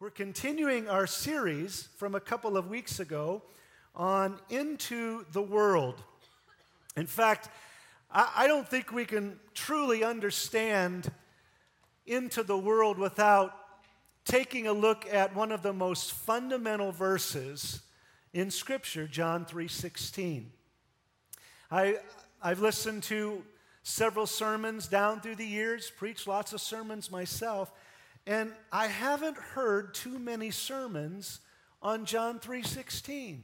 We're continuing our series from a couple of weeks ago on Into the World. In fact, I, don't think we can truly understand Into the World without taking a look at one of the most fundamental verses in Scripture, John 3:16. I, I've listened to several sermons down through the years, preached lots of sermons myself, and I haven't heard too many sermons on John 3:16.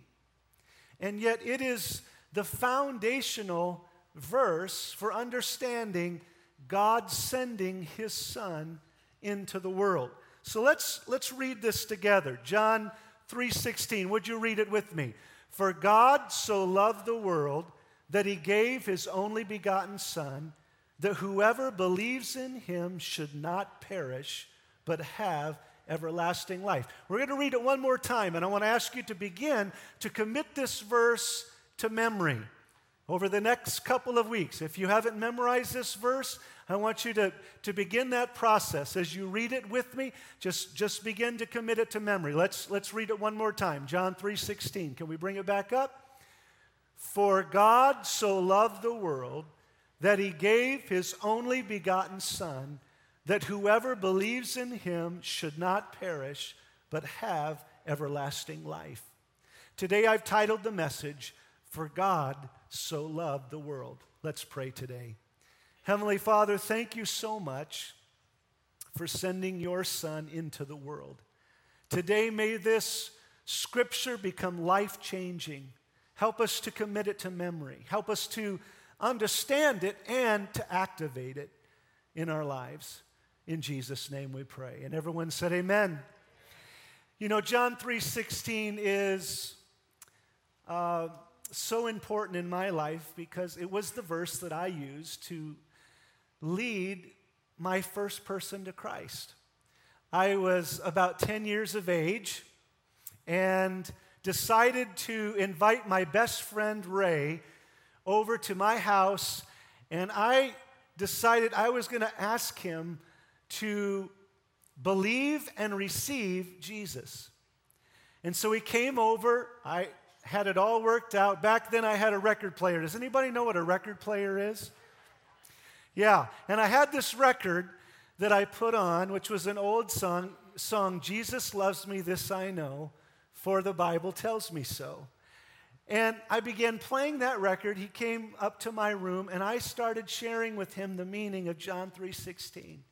And yet it is the foundational verse for understanding God sending his son into the world. So let's let's read this together. John 3:16. Would you read it with me? For God so loved the world that he gave his only begotten son that whoever believes in him should not perish but have everlasting life. We're going to read it one more time, and I want to ask you to begin to commit this verse to memory over the next couple of weeks. If you haven't memorized this verse, I want you to, to begin that process. As you read it with me, just, just begin to commit it to memory. Let's, let's read it one more time. John 3:16. Can we bring it back up? For God so loved the world that he gave his only begotten Son that whoever believes in him should not perish, but have everlasting life. Today I've titled the message, For God So Loved the World. Let's pray today. Heavenly Father, thank you so much for sending your Son into the world. Today, may this scripture become life changing. Help us to commit it to memory. Help us to understand it and to activate it in our lives. In Jesus' name we pray. And everyone said, Amen. You know, John 3:16 is uh, so important in my life because it was the verse that I used to lead my first person to Christ. I was about 10 years of age and decided to invite my best friend Ray over to my house, and I decided I was going to ask him to believe and receive Jesus. And so he came over. I had it all worked out. Back then, I had a record player. Does anybody know what a record player is? Yeah, and I had this record that I put on, which was an old song, song Jesus Loves Me, This I Know, for the Bible tells me so. And I began playing that record. He came up to my room, and I started sharing with him the meaning of John 3:16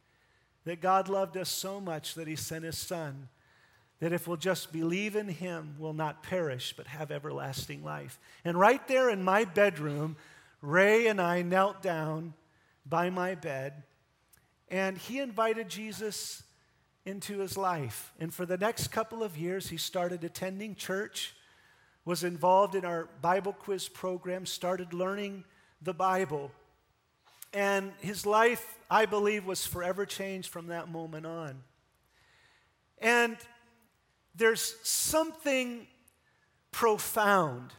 that God loved us so much that he sent his son, that if we'll just believe in him, we'll not perish but have everlasting life. And right there in my bedroom, Ray and I knelt down by my bed, and he invited Jesus into his life. And for the next couple of years, he started attending church, was involved in our Bible quiz program, started learning the Bible. And his life, I believe, was forever changed from that moment on. And there's something profound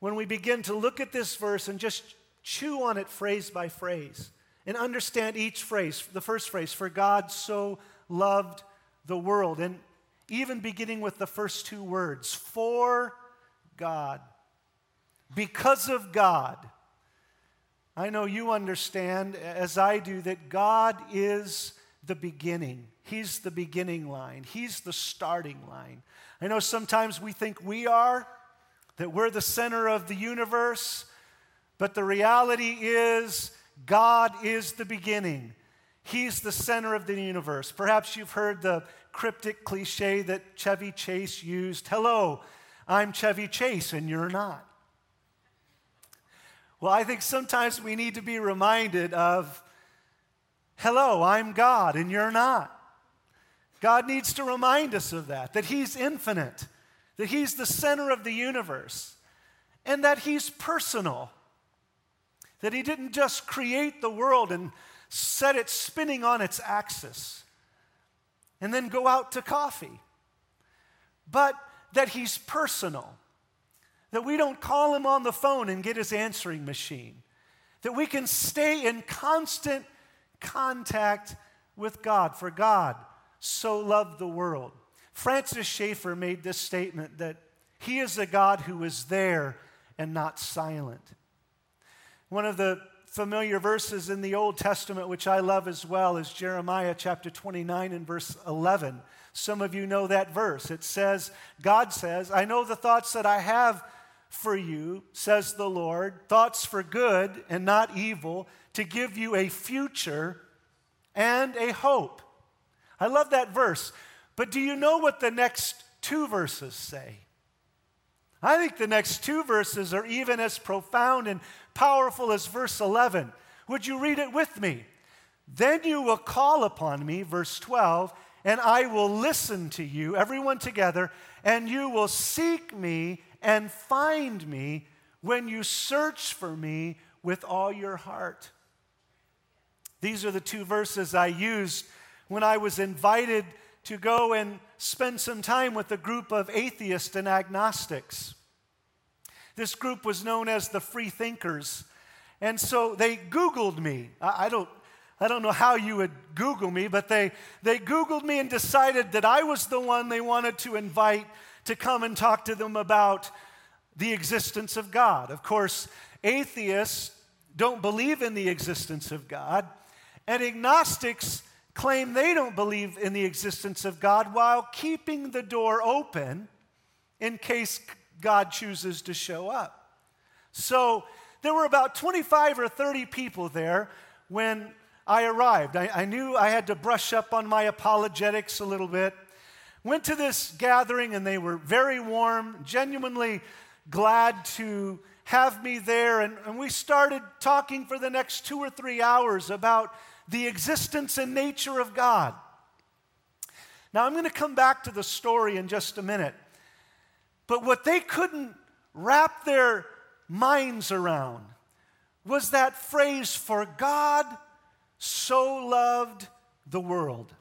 when we begin to look at this verse and just chew on it phrase by phrase and understand each phrase. The first phrase, for God so loved the world. And even beginning with the first two words, for God. Because of God. I know you understand, as I do, that God is the beginning. He's the beginning line, He's the starting line. I know sometimes we think we are, that we're the center of the universe, but the reality is God is the beginning. He's the center of the universe. Perhaps you've heard the cryptic cliche that Chevy Chase used Hello, I'm Chevy Chase, and you're not. Well, I think sometimes we need to be reminded of, hello, I'm God and you're not. God needs to remind us of that, that He's infinite, that He's the center of the universe, and that He's personal. That He didn't just create the world and set it spinning on its axis and then go out to coffee, but that He's personal that we don't call him on the phone and get his answering machine, that we can stay in constant contact with God, for God so loved the world. Francis Schaeffer made this statement that he is a God who is there and not silent. One of the familiar verses in the Old Testament, which I love as well, is Jeremiah chapter 29 and verse 11. Some of you know that verse. It says, God says, I know the thoughts that I have for you, says the Lord, thoughts for good and not evil, to give you a future and a hope. I love that verse. But do you know what the next two verses say? I think the next two verses are even as profound and powerful as verse 11. Would you read it with me? Then you will call upon me, verse 12, and I will listen to you, everyone together, and you will seek me and find me when you search for me with all your heart. These are the two verses I used when I was invited to go and spend some time with a group of atheists and agnostics. This group was known as the Free Thinkers. And so they Googled me. I, don't, I don't know how you would Google me, but they, they Googled me and decided that I was the one they wanted to invite to come and talk to them about the existence of God. Of course, atheists don't believe in the existence of God, and agnostics claim they don't believe in the existence of God while keeping the door open in case God chooses to show up. So there were about 25 or 30 people there when I arrived. I, I, knew I had to brush up on my apologetics a little bit. Went to this gathering and they were very warm, genuinely glad to have me there. And, and we started talking for the next two or three hours about the existence and nature of God. Now, I'm going to come back to the story in just a minute. But what they couldn't wrap their minds around was that phrase, for God so loved the world.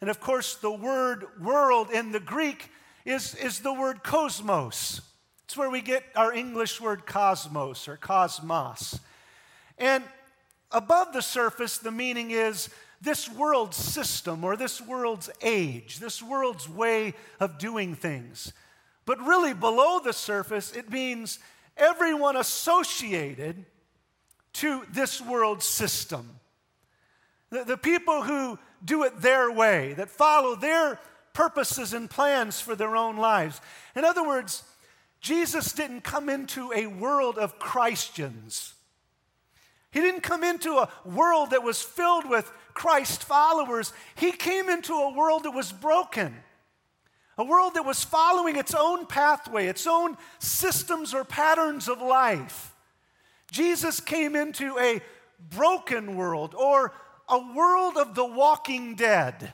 And of course, the word world in the Greek is, is the word cosmos. It's where we get our English word cosmos or cosmos. And above the surface, the meaning is this world's system or this world's age, this world's way of doing things. But really, below the surface, it means everyone associated to this world system. The, the, people who do it their way, that follow their purposes and plans for their own lives. In other words, Jesus didn't come into a world of Christians. He didn't come into a world that was filled with Christ followers. He came into a world that was broken a world that was following its own pathway, its own systems or patterns of life. Jesus came into a broken world or a world of the walking dead.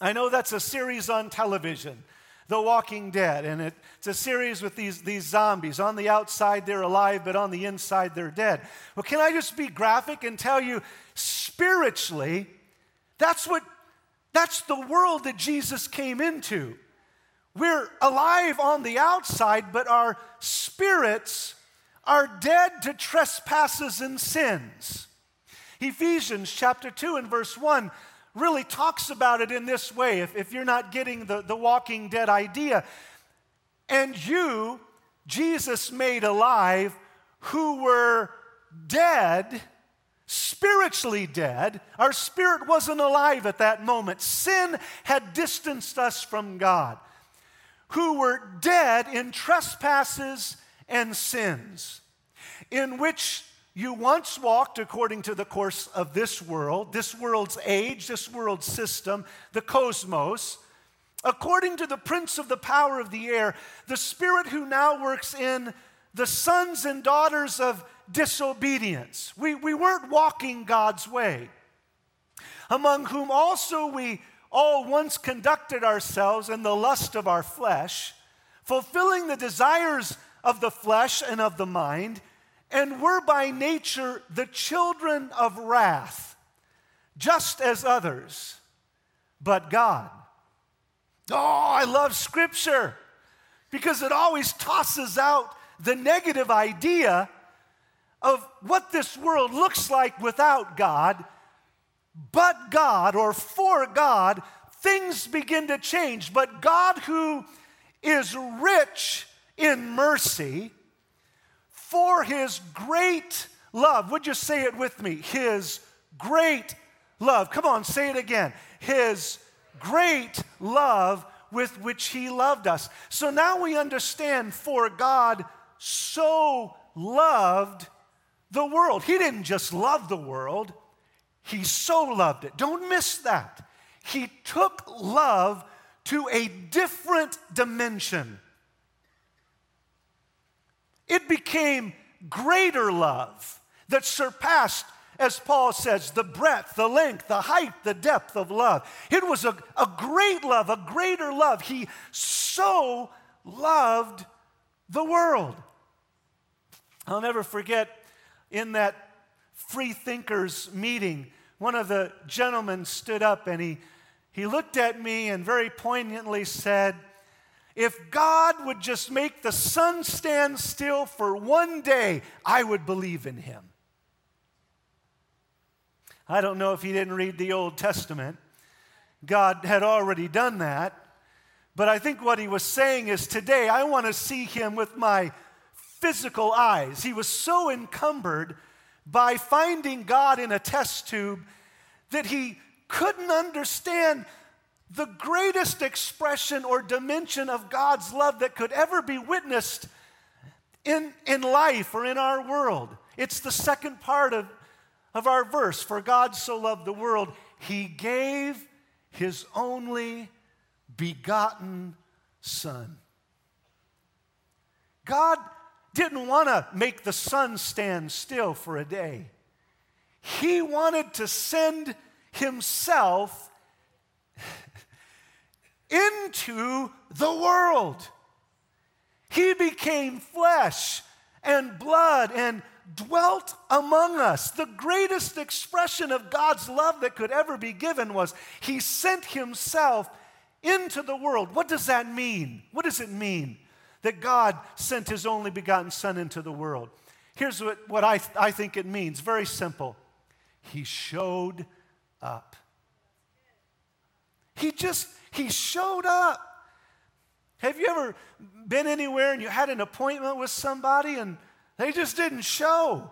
I know that's a series on television, The Walking Dead, and it's a series with these, these zombies. On the outside, they're alive, but on the inside, they're dead. Well, can I just be graphic and tell you, spiritually, that's what that's the world that Jesus came into. We're alive on the outside, but our spirits are dead to trespasses and sins. Ephesians chapter 2 and verse 1 really talks about it in this way, if, if you're not getting the, the walking dead idea. And you, Jesus made alive, who were dead spiritually dead. Our spirit wasn't alive at that moment. Sin had distanced us from God, who were dead in trespasses and sins, in which you once walked according to the course of this world, this world's age, this world's system, the cosmos. According to the prince of the power of the air, the spirit who now works in the sons and daughters of disobedience. We, we weren't walking God's way. Among whom also we all once conducted ourselves in the lust of our flesh, fulfilling the desires of the flesh and of the mind, and were by nature the children of wrath, just as others, but God. Oh, I love Scripture because it always tosses out the negative idea of what this world looks like without God, but God or for God things begin to change. But God, who is rich in mercy, for his great love, would you say it with me? His great love. Come on, say it again. His great love with which he loved us. So now we understand for God so loved the world. He didn't just love the world, he so loved it. Don't miss that. He took love to a different dimension. It became greater love that surpassed, as Paul says, the breadth, the length, the height, the depth of love. It was a, a great love, a greater love. He so loved the world. I'll never forget in that free thinkers meeting, one of the gentlemen stood up and he, he looked at me and very poignantly said, If God would just make the sun stand still for one day, I would believe in him. I don't know if he didn't read the Old Testament. God had already done that. But I think what he was saying is today I want to see him with my physical eyes. He was so encumbered by finding God in a test tube that he couldn't understand the greatest expression or dimension of God's love that could ever be witnessed in, in life or in our world. It's the second part of, of our verse. For God so loved the world, he gave his only begotten Son. God didn't want to make the sun stand still for a day. He wanted to send himself into the world. He became flesh and blood and dwelt among us. The greatest expression of God's love that could ever be given was He sent Himself into the world. What does that mean? What does it mean? that God sent his only begotten Son into the world. Here's what, what I, I think it means very simple He showed up. He just, he showed up. Have you ever been anywhere and you had an appointment with somebody and they just didn't show?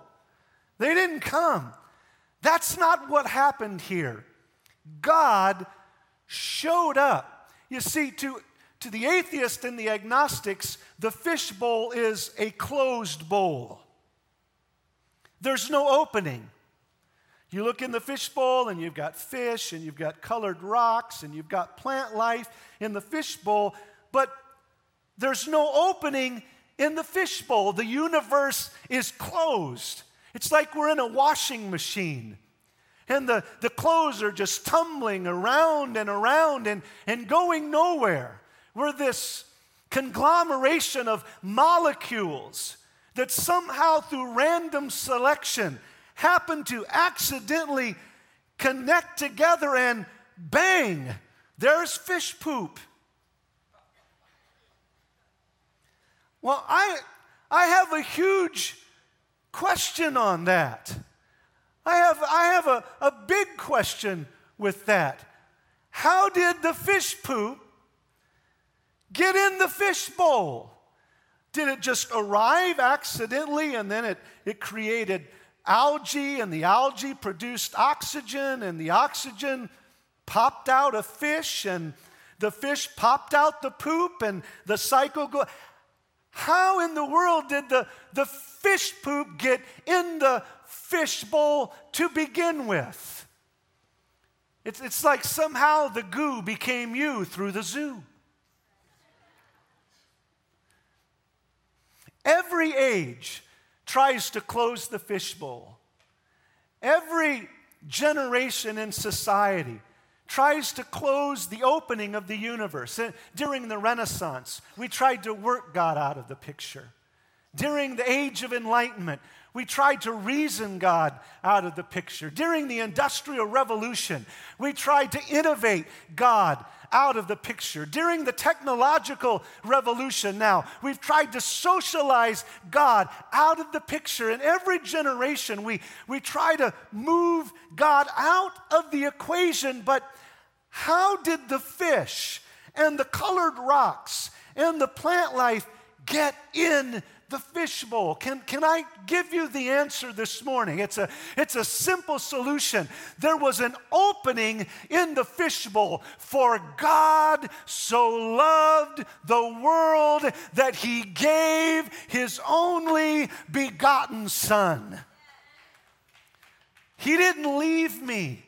They didn't come. That's not what happened here. God showed up. You see, to to the atheist and the agnostics, the fishbowl is a closed bowl. There's no opening. You look in the fishbowl and you've got fish and you've got colored rocks and you've got plant life in the fishbowl, but there's no opening in the fishbowl. The universe is closed. It's like we're in a washing machine. And the, the clothes are just tumbling around and around and, and going nowhere. We're this conglomeration of molecules that somehow through random selection happen to accidentally connect together and bang, there's fish poop. Well, I, I have a huge question on that. I have, I have a, a big question with that. How did the fish poop Get in the fishbowl. Did it just arrive accidentally and then it, it created algae and the algae produced oxygen and the oxygen popped out a fish and the fish popped out the poop and the cycle go how in the world did the, the fish poop get in the fishbowl to begin with? It's, it's like somehow the goo became you through the zoo. Every age tries to close the fishbowl. Every generation in society tries to close the opening of the universe. During the Renaissance, we tried to work God out of the picture. During the Age of Enlightenment, we tried to reason God out of the picture. During the Industrial Revolution, we tried to innovate God out of the picture. During the technological revolution now, we've tried to socialize God out of the picture. In every generation, we, we try to move God out of the equation, but How did the fish and the colored rocks and the plant life get in the fishbowl? Can, can I give you the answer this morning? It's a, it's a simple solution. There was an opening in the fishbowl, for God so loved the world that he gave his only begotten Son. He didn't leave me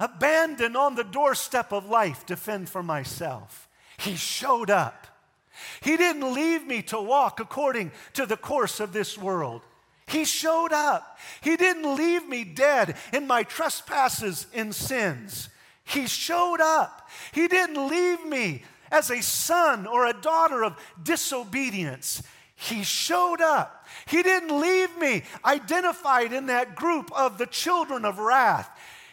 abandoned on the doorstep of life to fend for myself. He showed up. He didn't leave me to walk according to the course of this world. He showed up. He didn't leave me dead in my trespasses and sins. He showed up. He didn't leave me as a son or a daughter of disobedience. He showed up. He didn't leave me identified in that group of the children of wrath.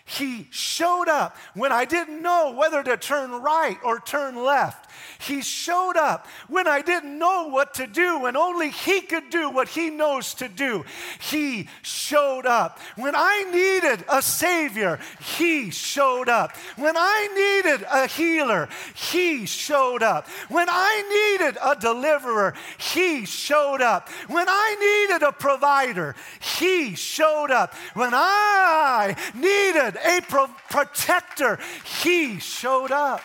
He showed up when I didn't know whether to turn right or turn left. He showed up when I didn't know what to do and only He could do what He knows to do. He showed up. When I needed a Savior, He showed up. When I needed a healer, He showed up. When I needed a deliverer, He showed up. When I needed a provider, He showed up. When I needed a pro- protector, He showed up.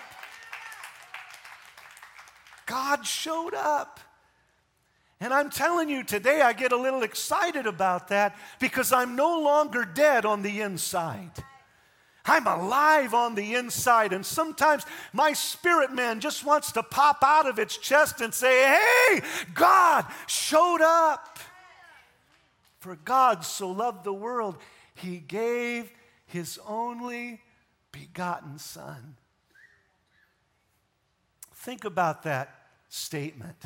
God showed up. And I'm telling you today, I get a little excited about that because I'm no longer dead on the inside. I'm alive on the inside. And sometimes my spirit man just wants to pop out of its chest and say, Hey, God showed up. For God so loved the world, he gave his only begotten Son. Think about that statement.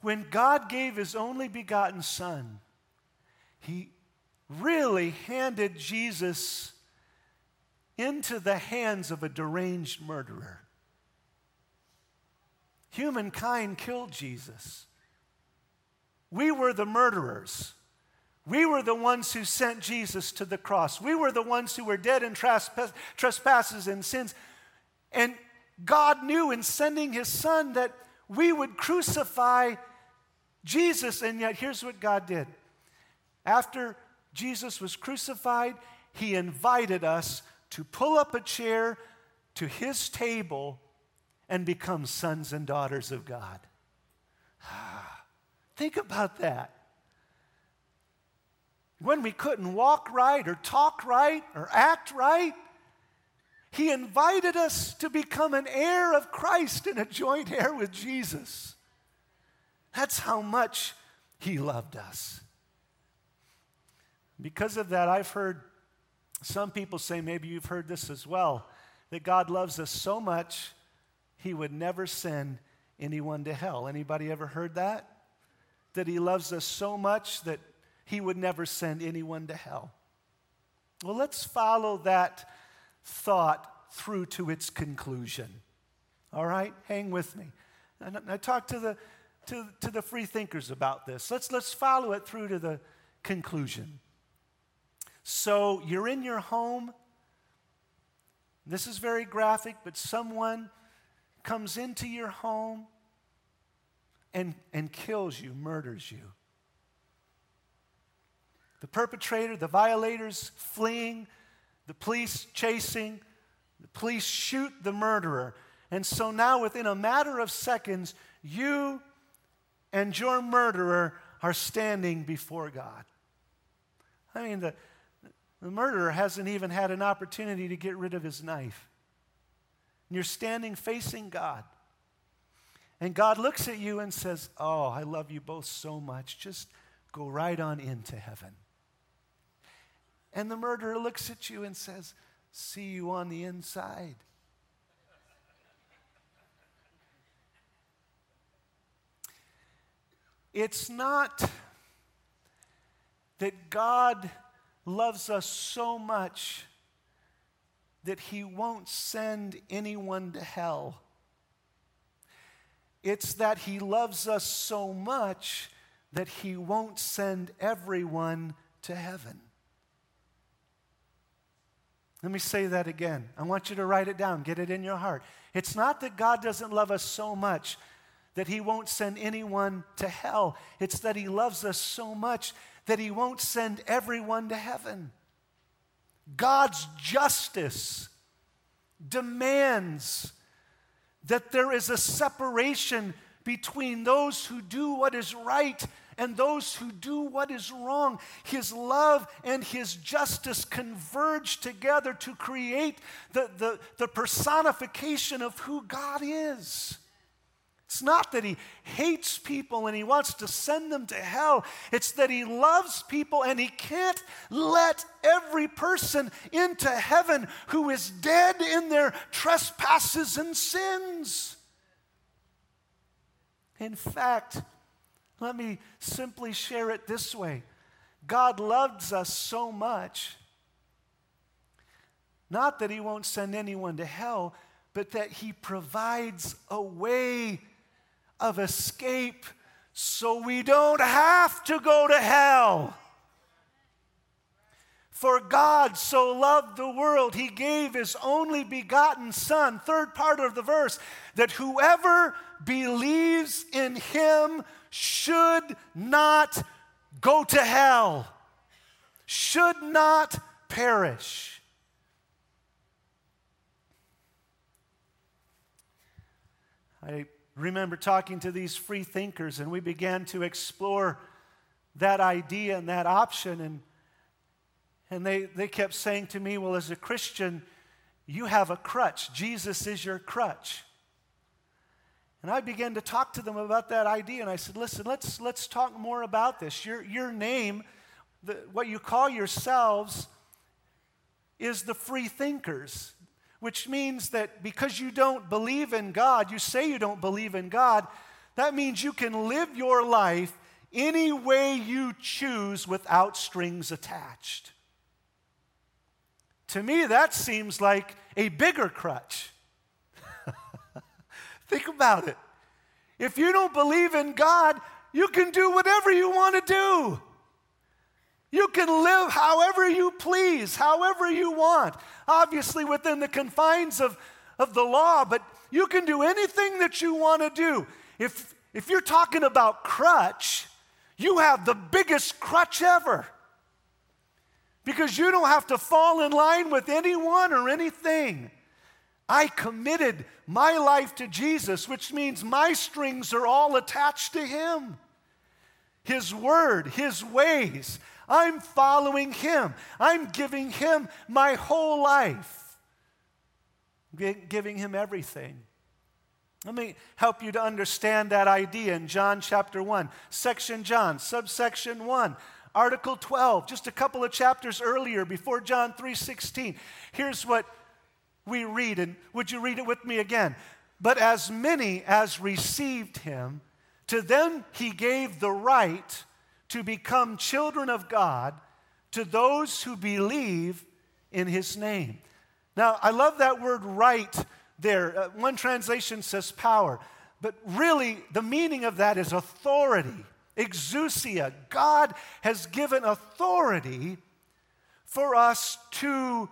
When God gave his only begotten Son, he really handed Jesus into the hands of a deranged murderer. Humankind killed Jesus. We were the murderers. We were the ones who sent Jesus to the cross. We were the ones who were dead in trespasses and sins. And God knew in sending his son that we would crucify Jesus. And yet, here's what God did. After Jesus was crucified, he invited us to pull up a chair to his table and become sons and daughters of God. Ah, think about that when we couldn't walk right or talk right or act right. He invited us to become an heir of Christ and a joint heir with Jesus. That's how much He loved us. Because of that, I've heard some people say, maybe you've heard this as well, that God loves us so much, He would never send anyone to hell. Anybody ever heard that? That He loves us so much that he would never send anyone to hell. Well, let's follow that thought through to its conclusion. All right? Hang with me. And I talked to the, to, to the free thinkers about this. Let's, let's follow it through to the conclusion. So you're in your home. This is very graphic, but someone comes into your home and, and kills you, murders you. The perpetrator, the violators fleeing, the police chasing, the police shoot the murderer. And so now, within a matter of seconds, you and your murderer are standing before God. I mean, the, the murderer hasn't even had an opportunity to get rid of his knife. And you're standing facing God. And God looks at you and says, Oh, I love you both so much. Just go right on into heaven. And the murderer looks at you and says, See you on the inside. It's not that God loves us so much that he won't send anyone to hell. It's that he loves us so much that he won't send everyone to heaven. Let me say that again. I want you to write it down, get it in your heart. It's not that God doesn't love us so much that he won't send anyone to hell, it's that he loves us so much that he won't send everyone to heaven. God's justice demands that there is a separation between those who do what is right and those who do what is wrong. His love and his justice converge together to create the, the, the personification of who God is. It's not that he hates people and he wants to send them to hell. It's that he loves people and he can't let every person into heaven who is dead in their trespasses and sins. In fact, let me simply share it this way God loves us so much, not that He won't send anyone to hell, but that He provides a way of escape so we don't have to go to hell. For God so loved the world, he gave his only begotten Son, third part of the verse, that whoever believes in him should not go to hell, should not perish. I remember talking to these free thinkers, and we began to explore that idea and that option. And, and they, they kept saying to me, Well, as a Christian, you have a crutch. Jesus is your crutch. And I began to talk to them about that idea, and I said, listen, let's, let's talk more about this. Your, your name, the, what you call yourselves, is the free thinkers, which means that because you don't believe in God, you say you don't believe in God, that means you can live your life any way you choose without strings attached. To me, that seems like a bigger crutch. Think about it. If you don't believe in God, you can do whatever you want to do. You can live however you please, however you want, obviously within the confines of, of the law, but you can do anything that you want to do. If, if you're talking about crutch, you have the biggest crutch ever. Because you don't have to fall in line with anyone or anything. I committed my life to Jesus, which means my strings are all attached to Him. His word, His ways. I'm following Him. I'm giving Him my whole life, giving Him everything. Let me help you to understand that idea in John chapter 1, section John, subsection 1. Article 12, just a couple of chapters earlier before John 3:16. Here's what we read, and would you read it with me again? But as many as received him, to them he gave the right to become children of God to those who believe in his name. Now, I love that word right there. Uh, one translation says power, but really the meaning of that is authority, exousia. God has given authority for us to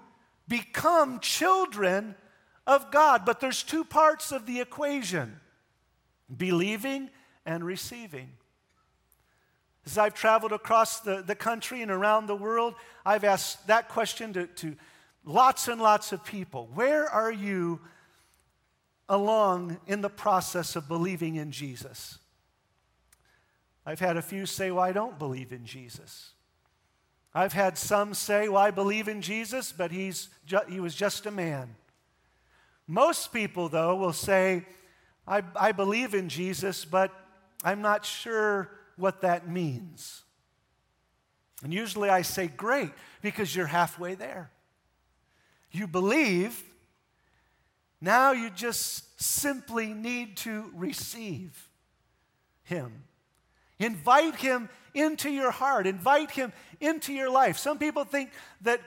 become children of God. But there's two parts of the equation believing and receiving. As I've traveled across the, the country and around the world, I've asked that question to, to lots and lots of people Where are you along in the process of believing in Jesus? I've had a few say, Well, I don't believe in Jesus. I've had some say, Well, I believe in Jesus, but he's ju- he was just a man. Most people, though, will say, I, I believe in Jesus, but I'm not sure what that means. And usually I say, Great, because you're halfway there. You believe, now you just simply need to receive Him. Invite Him into your heart, invite Him into your life. Some people think that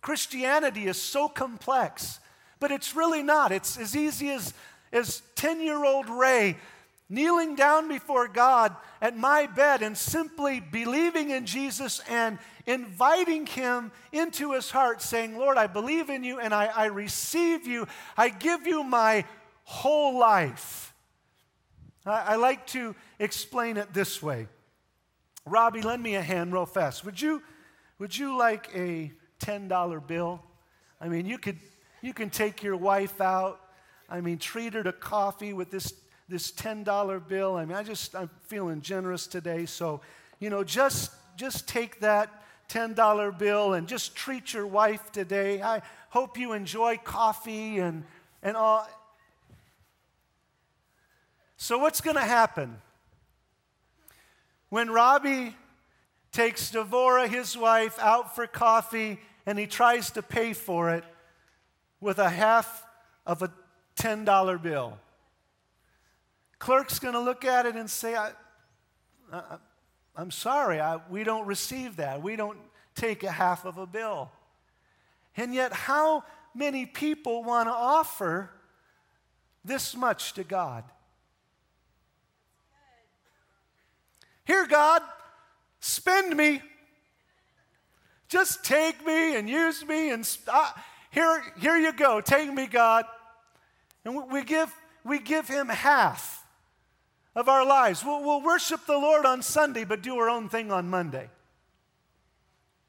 Christianity is so complex, but it's really not. It's as easy as, as 10 year old Ray kneeling down before God at my bed and simply believing in Jesus and inviting Him into His heart, saying, Lord, I believe in you and I, I receive you. I give you my whole life. I, I like to explain it this way. Robbie, lend me a hand real fast. Would you, would you like a $10 bill? I mean, you could you can take your wife out. I mean, treat her to coffee with this this $10 bill. I mean, I just, I'm feeling generous today. So, you know, just, just take that $10 bill and just treat your wife today. I hope you enjoy coffee and, and all. So, what's going to happen? When Robbie takes Devora, his wife, out for coffee and he tries to pay for it with a half of a $10 bill. Clerk's going to look at it and say, I, am sorry, I, we don't receive that. We don't take a half of a bill. And yet, how many people want to offer this much to God? Here, God, spend me. Just take me and use me and uh, here, here you go. Take me, God. And we give, we give him half of our lives. We'll, we'll worship the Lord on Sunday, but do our own thing on Monday.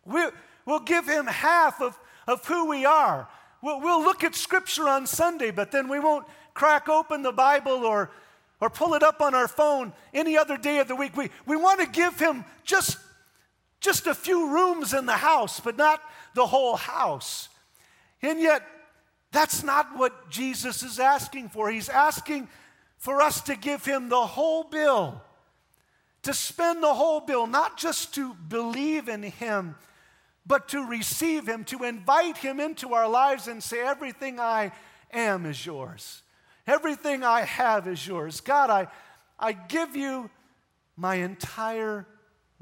We, we'll give Him half of, of who we are. We'll, we'll look at Scripture on Sunday, but then we won't crack open the Bible or, or pull it up on our phone any other day of the week. We, we want to give Him just, just a few rooms in the house, but not the whole house. And yet, that's not what Jesus is asking for. He's asking for us to give him the whole bill, to spend the whole bill, not just to believe in him, but to receive him, to invite him into our lives and say, Everything I am is yours. Everything I have is yours. God, I, I give you my entire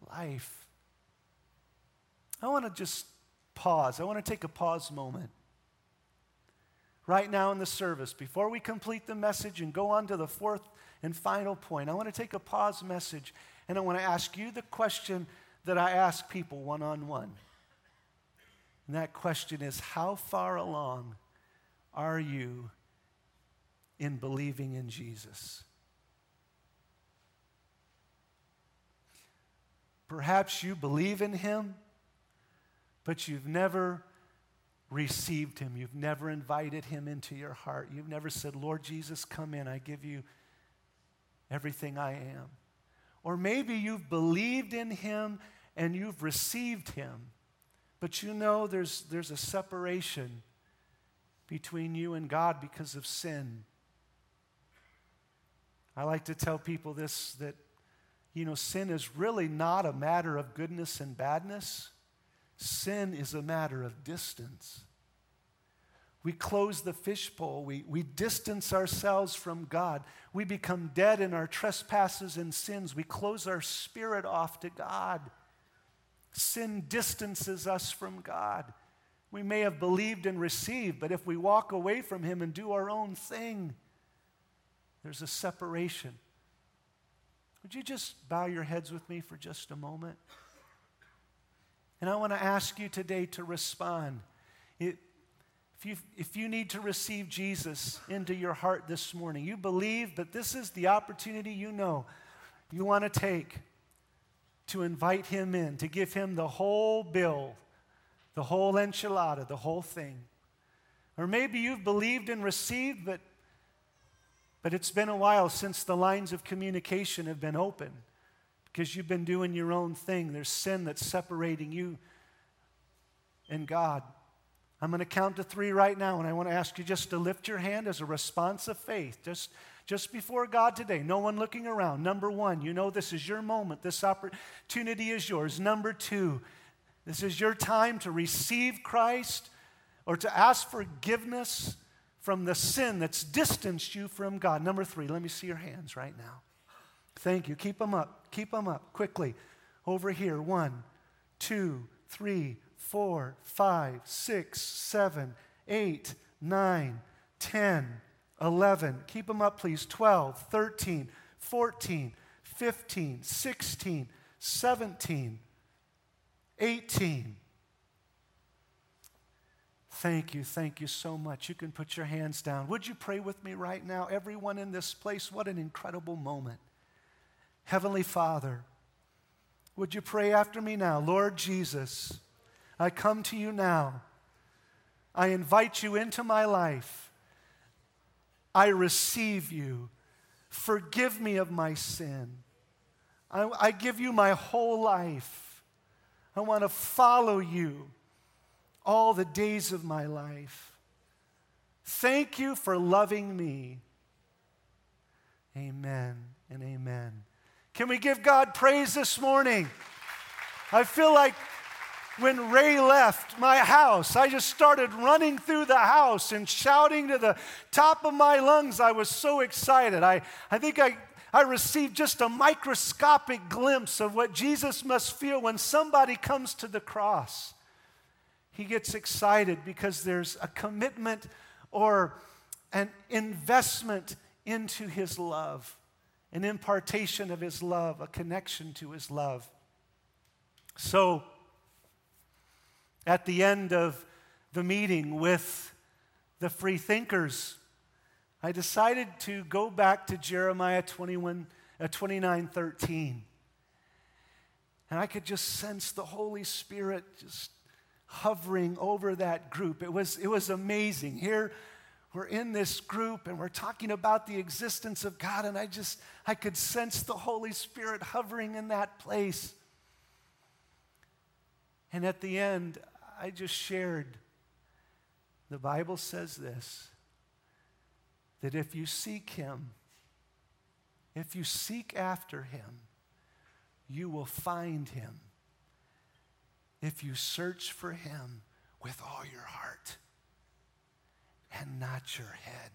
life. I want to just pause. I want to take a pause moment right now in the service, before we complete the message and go on to the fourth and final point, I want to take a pause message and I want to ask you the question that I ask people one on one. And that question is How far along are you in believing in Jesus? Perhaps you believe in him, but you've never received him. You've never invited him into your heart. You've never said, Lord Jesus, come in. I give you everything I am. Or maybe you've believed in him and you've received him, but you know there's, there's a separation between you and God because of sin. I like to tell people this that, you know, sin is really not a matter of goodness and badness. Sin is a matter of distance. We close the fishbowl. We, we distance ourselves from God. We become dead in our trespasses and sins. We close our spirit off to God. Sin distances us from God. We may have believed and received, but if we walk away from Him and do our own thing, there's a separation. Would you just bow your heads with me for just a moment? And I want to ask you today to respond. If, you if you need to receive Jesus into your heart this morning, you believe, but this is the opportunity you know you want to take to invite him in, to give him the whole bill, the whole enchilada, the whole thing. Or maybe you've believed and received, but, but it's been a while since the lines of communication have been open because you've been doing your own thing. There's sin that's separating you and God. I'm going to count to three right now, and I want to ask you just to lift your hand as a response of faith, just, just before God today. No one looking around. Number one, you know this is your moment. This opportunity is yours. Number two, this is your time to receive Christ or to ask forgiveness from the sin that's distanced you from God. Number three, let me see your hands right now. Thank you. Keep them up. Keep them up quickly. Over here. One, two, three, four, five, six, seven, eight, nine, ten, eleven. Keep them up, please. 12, 13, 14, 15, 16, 17, 18. Thank you, thank you so much. You can put your hands down. Would you pray with me right now? Everyone in this place, what an incredible moment. Heavenly Father, would you pray after me now? Lord Jesus, I come to you now. I invite you into my life. I receive you. Forgive me of my sin. I, I give you my whole life. I want to follow you all the days of my life. Thank you for loving me. Amen and amen. Can we give God praise this morning? I feel like when Ray left my house, I just started running through the house and shouting to the top of my lungs. I was so excited. I, I think I, I received just a microscopic glimpse of what Jesus must feel when somebody comes to the cross. He gets excited because there's a commitment or an investment into his love, an impartation of his love, a connection to his love. So, at the end of the meeting with the free thinkers, I decided to go back to Jeremiah 21, uh, 29 13. And I could just sense the Holy Spirit just hovering over that group. It was, it was amazing. Here, we're in this group and we're talking about the existence of God, and I just, I could sense the Holy Spirit hovering in that place. And at the end, I just shared, the Bible says this that if you seek Him, if you seek after Him, you will find Him. If you search for Him with all your heart and not your head.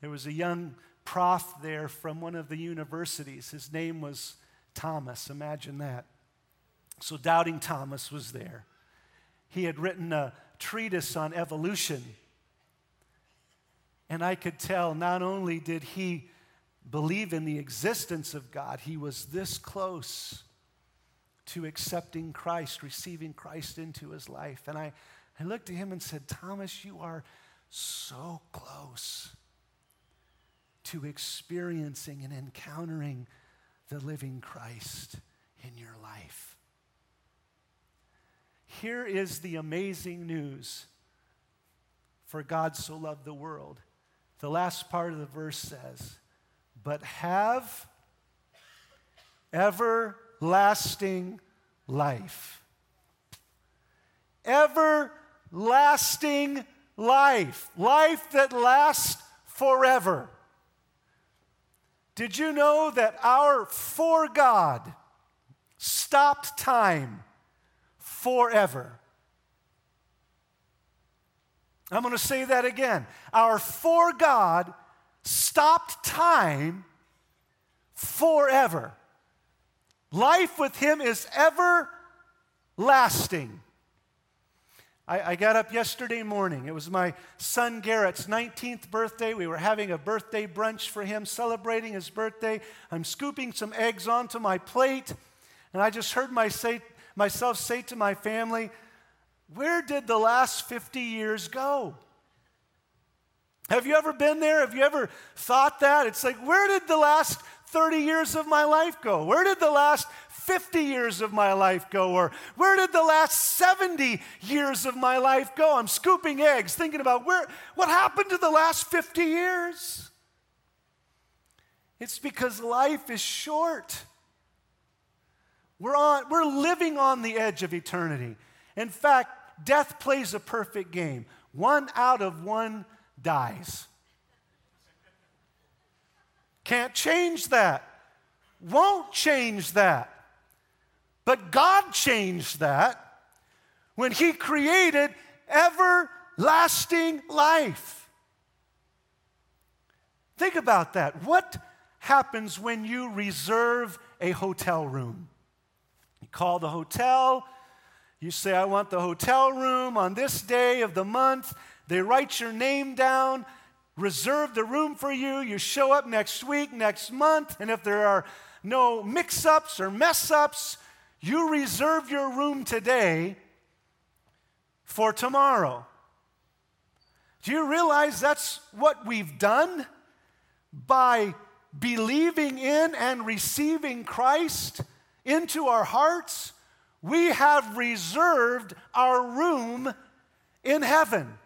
There was a young prof there from one of the universities. His name was Thomas. Imagine that. So, Doubting Thomas was there. He had written a treatise on evolution. And I could tell not only did he believe in the existence of God, he was this close to accepting Christ, receiving Christ into his life. And I, I looked at him and said, Thomas, you are so close to experiencing and encountering the living Christ in your life. Here is the amazing news for God so loved the world. The last part of the verse says, But have everlasting life. Everlasting life. Life that lasts forever. Did you know that our for God stopped time forever. I'm going to say that again. Our for God stopped time forever. Life with Him is everlasting. I, I, got up yesterday morning. It was my son Garrett's 19th birthday. We were having a birthday brunch for him, celebrating his birthday. I'm scooping some eggs onto my plate, and I just heard my say, myself say to my family, where did the last 50 years go? Have you ever been there? Have you ever thought that? It's like, where did the last 30 years of my life go? Where did the last 50 years of my life go? Or where did the last 70 years of my life go? I'm scooping eggs, thinking about where, what happened to the last 50 years? It's because life is short. We're, on, we're living on the edge of eternity. In fact, death plays a perfect game. One out of one dies. Can't change that. Won't change that. But God changed that when He created everlasting life. Think about that. What happens when you reserve a hotel room? You call the hotel. You say, I want the hotel room on this day of the month. They write your name down. Reserve the room for you. You show up next week, next month, and if there are no mix ups or mess ups, you reserve your room today for tomorrow. Do you realize that's what we've done by believing in and receiving Christ into our hearts? We have reserved our room in heaven.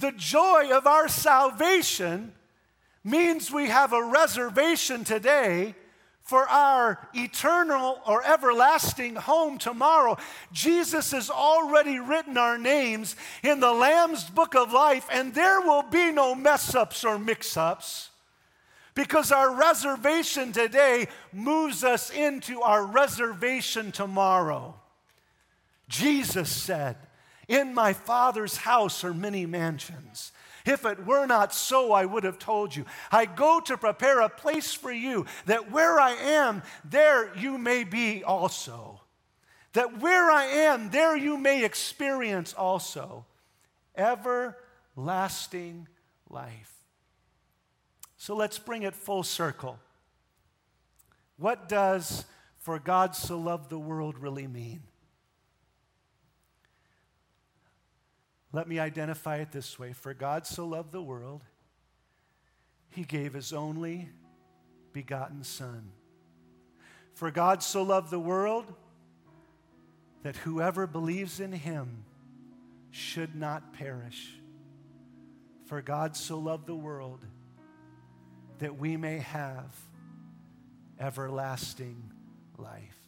The joy of our salvation means we have a reservation today for our eternal or everlasting home tomorrow. Jesus has already written our names in the Lamb's book of life, and there will be no mess ups or mix ups because our reservation today moves us into our reservation tomorrow. Jesus said, In my Father's house are many mansions. If it were not so, I would have told you. I go to prepare a place for you, that where I am, there you may be also. That where I am, there you may experience also everlasting life. So let's bring it full circle. What does for God so loved the world really mean? Let me identify it this way For God so loved the world, he gave his only begotten Son. For God so loved the world that whoever believes in him should not perish. For God so loved the world that we may have everlasting life.